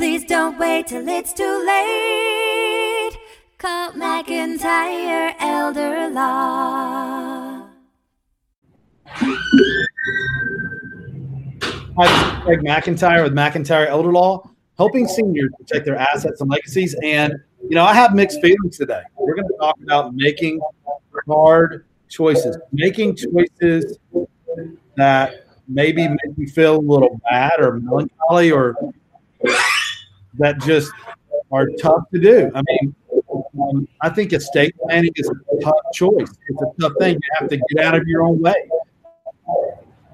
Please don't wait till it's too late. Call McIntyre Elder Law. Hi, Craig McIntyre with McIntyre Elder Law, helping seniors protect their assets and legacies. And, you know, I have mixed feelings today. We're going to talk about making hard choices, making choices that maybe make you feel a little bad or melancholy or that just are tough to do. I mean, um, I think estate planning is a tough choice. It's a tough thing. You have to get out of your own way.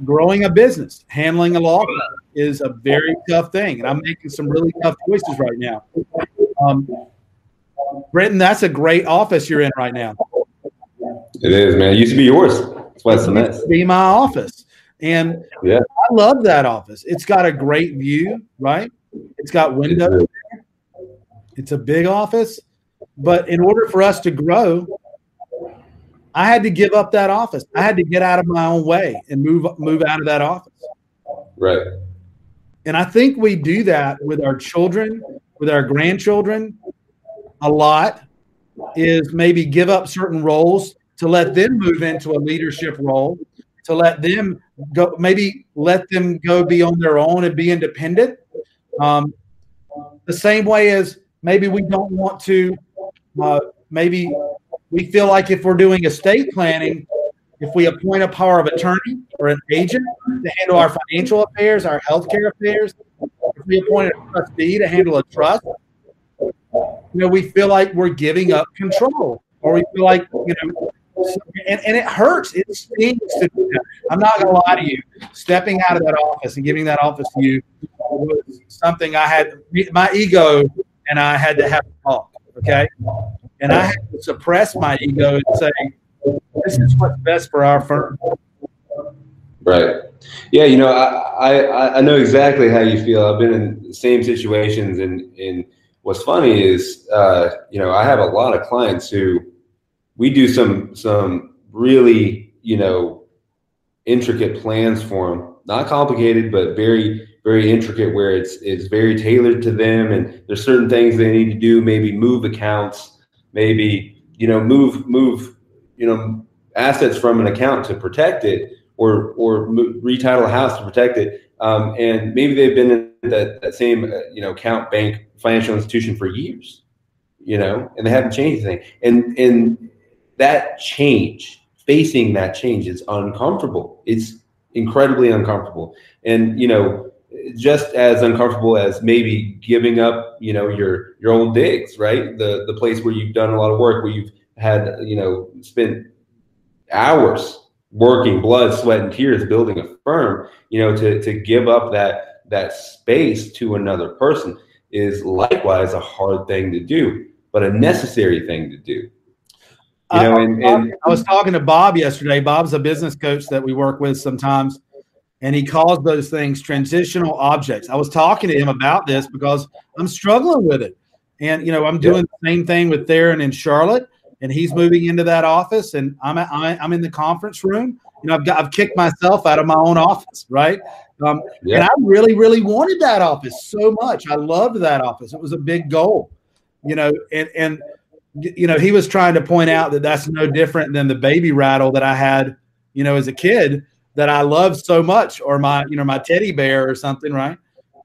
Growing a business, handling a law firm is a very tough thing. And I'm making some really tough choices right now. Um, Brenton, that's a great office you're in right now. It is, man. It used to be yours. That's why it's a mess. Be my office. And Yeah. I love that office. It's got a great view, right? It's got windows. It's a big office. But in order for us to grow, I had to give up that office. I had to get out of my own way and move move out of that office. Right. And I think we do that with our children, with our grandchildren a lot is maybe give up certain roles to let them move into a leadership role, to let them go, maybe let them go be on their own and be independent. Um, the same way as maybe we don't want to, uh, maybe we feel like if we're doing estate planning, if we appoint a power of attorney or an agent to handle our financial affairs, our healthcare affairs, if we appoint a trustee to handle a trust, you know, we feel like we're giving up control, or we feel like, you know, and, and it hurts. It to. I'm not going to lie to you. Stepping out of that office and giving that office to you was something I had, my ego and I had to have a talk. Okay. And I had to suppress my ego and say, this is what's best for our firm. Right. Yeah. You know, I, I, I know exactly how you feel. I've been in the same situations. And, and what's funny is, uh, you know, I have a lot of clients who we do some, some really, you know, intricate plans for them. Not complicated, but very, very intricate where it's, it's very tailored to them. And there's certain things they need to do, maybe move accounts, maybe, you know, move, move, you know, assets from an account to protect it or or retitle a house to protect it. Um, and maybe they've been in that, that same uh, you know account bank financial institution for years, you know, and they haven't changed anything. And and that change, facing that change, is uncomfortable. It's incredibly uncomfortable. And you know, just as uncomfortable as maybe giving up, you know, your your own digs, right? The the place where you've done a lot of work, where you've had, you know, spent hours working blood sweat and tears building a firm you know to to give up that that space to another person is likewise a hard thing to do but a necessary thing to do you know and, and I was talking to Bob yesterday. Bob's a business coach that we work with sometimes, and he calls those things transitional objects. I was talking to him about this because I'm struggling with it. And, you know, I'm doing the same thing with Theron in Charlotte, and he's moving into that office, and I'm, I'm in the conference room. You know, I've, got, I've kicked myself out of my own office, right? Um, Yeah. And I really, really wanted that office so much. I loved that office. It was a big goal, you know, and, and, you know, he was trying to point out that that's no different than the baby rattle that I had, you know, as a kid that I love so much, or my, you know, my teddy bear or something, right?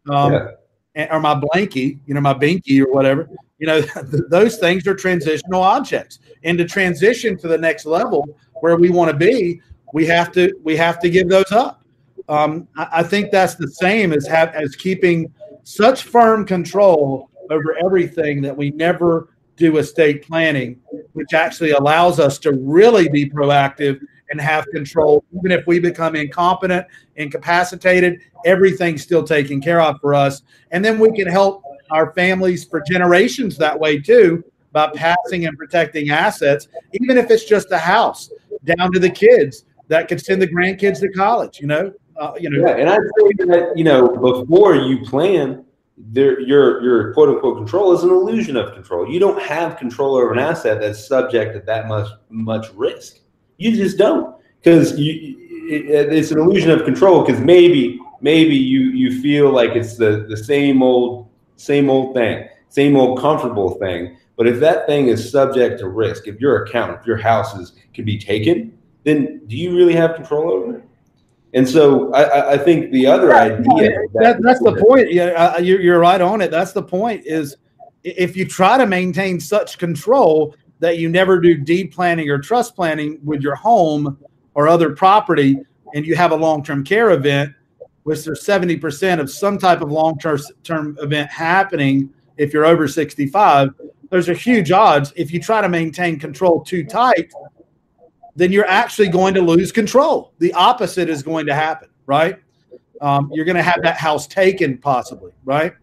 Um, Yeah. and- or my blankie, you know, my binky or whatever. You know, those things are transitional objects. And to transition to the next level where we want to be, we have to we have to give those up. Um, I, I think that's the same as have as keeping such firm control over everything that we never do estate planning, which actually allows us to really be proactive and have control. Even if we become incompetent, incapacitated, everything's still taken care of for us. And then we can help our families for generations that way too by passing and protecting assets, even if it's just a house down to the kids that could send the grandkids to college, you know? Uh, you know, Yeah, and I'd say that you know before you plan, there your your quote unquote control is an illusion of control. You don't have control over an asset that's subject to that much much risk. You just don't because you it, it's an illusion of control because maybe maybe you you feel like it's the the same old same old thing, same old comfortable thing. But if that thing is subject to risk, if your account, if your houses can be taken, then do you really have control over it? And so I, I think the other idea that, that's the point. Yeah, uh, you're, you're right on it. That's the point. Is if you try to maintain such control that you never do deed planning or trust planning with your home or other property, and you have a long term care event, which there's 70% of some type of long term event happening if you're over 65, there's a huge odds if you try to maintain control too tight, then you're actually going to lose control. The opposite is going to happen, right? Um, you're going to have that house taken, possibly, right?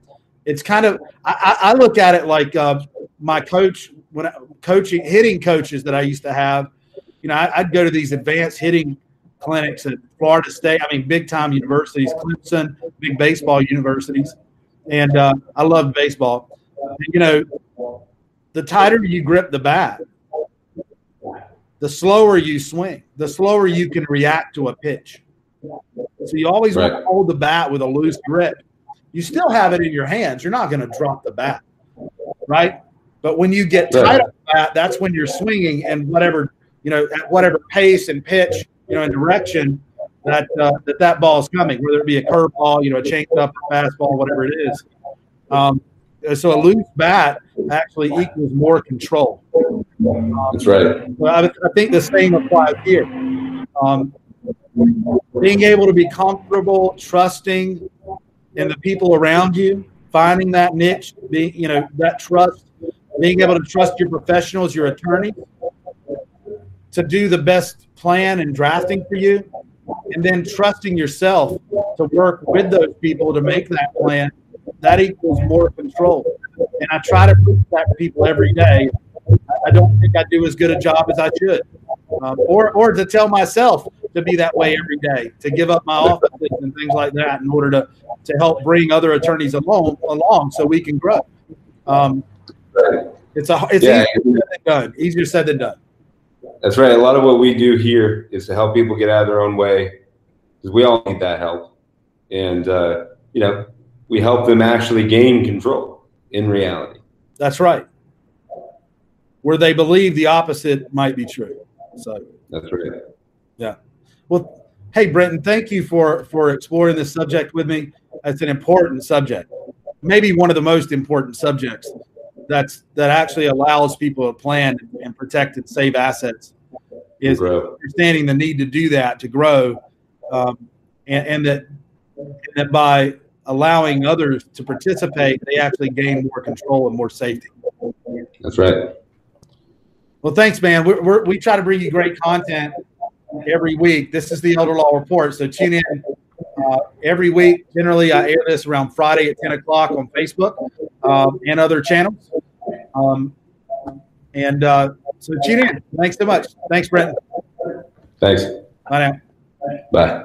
It's kind of I, I look at it like uh, my coach when I, coaching hitting coaches that I used to have. You know, I, would go to these advanced hitting clinics at Florida State. I mean, big time universities, Clemson, big baseball universities, and uh, I love baseball. You know, the tighter you grip the bat, the slower you swing, the slower you can react to a pitch. So you always right. want to hold the bat with a loose grip. You still have it in your hands. You're not going to drop the bat, right? But when you get tight on the bat, that's when you're swinging and whatever you know at whatever pace and pitch you know and direction that uh, that that ball is coming, whether it be a curveball, you know, a changed up, a fastball, whatever it is. Um, so a loose bat actually equals more control. That's right. I, I think the same applies here. Um, being able to be comfortable, trusting in the people around you, finding that niche, being you know that trust, being able to trust your professionals, your attorney, to do the best plan and drafting for you, and then trusting yourself to work with those people to make that plan. That equals more control. And I try to preach that to people every day. I don't think I do as good a job as I should. Um, or, or to tell myself to be that way every day, to give up my office and things like that in order to, to help bring other attorneys along, along so we can grow. Um, it's a, it's yeah. easier said than done. Easier said than done. That's right. A lot of what we do here is to help people get out of their own way because we all need that help. And, uh, you know, we help them actually gain control in reality. That's right. Where they believe the opposite might be true. So that's right. Yeah. Well, hey, Brenton, thank you for for exploring this subject with me. It's an important subject, maybe one of the most important subjects that's that actually allows people to plan and protect and save assets. Is understanding the need to do that to grow, um, and, and that and that by allowing others to participate, they actually gain more control and more safety. That's right. Well, thanks, man. We're, we're, we try to bring you great content every week. This is the Elder Law Report, so tune in uh, every week. Generally, I air this around Friday at 10 o'clock on Facebook um, and other channels. Um, and uh, so tune in. Thanks so much. Thanks, Brent. Thanks. Bye now. Bye.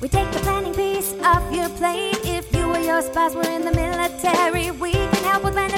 We take the planning piece off your plate. If you or your spouse were in the military, we can help with benefits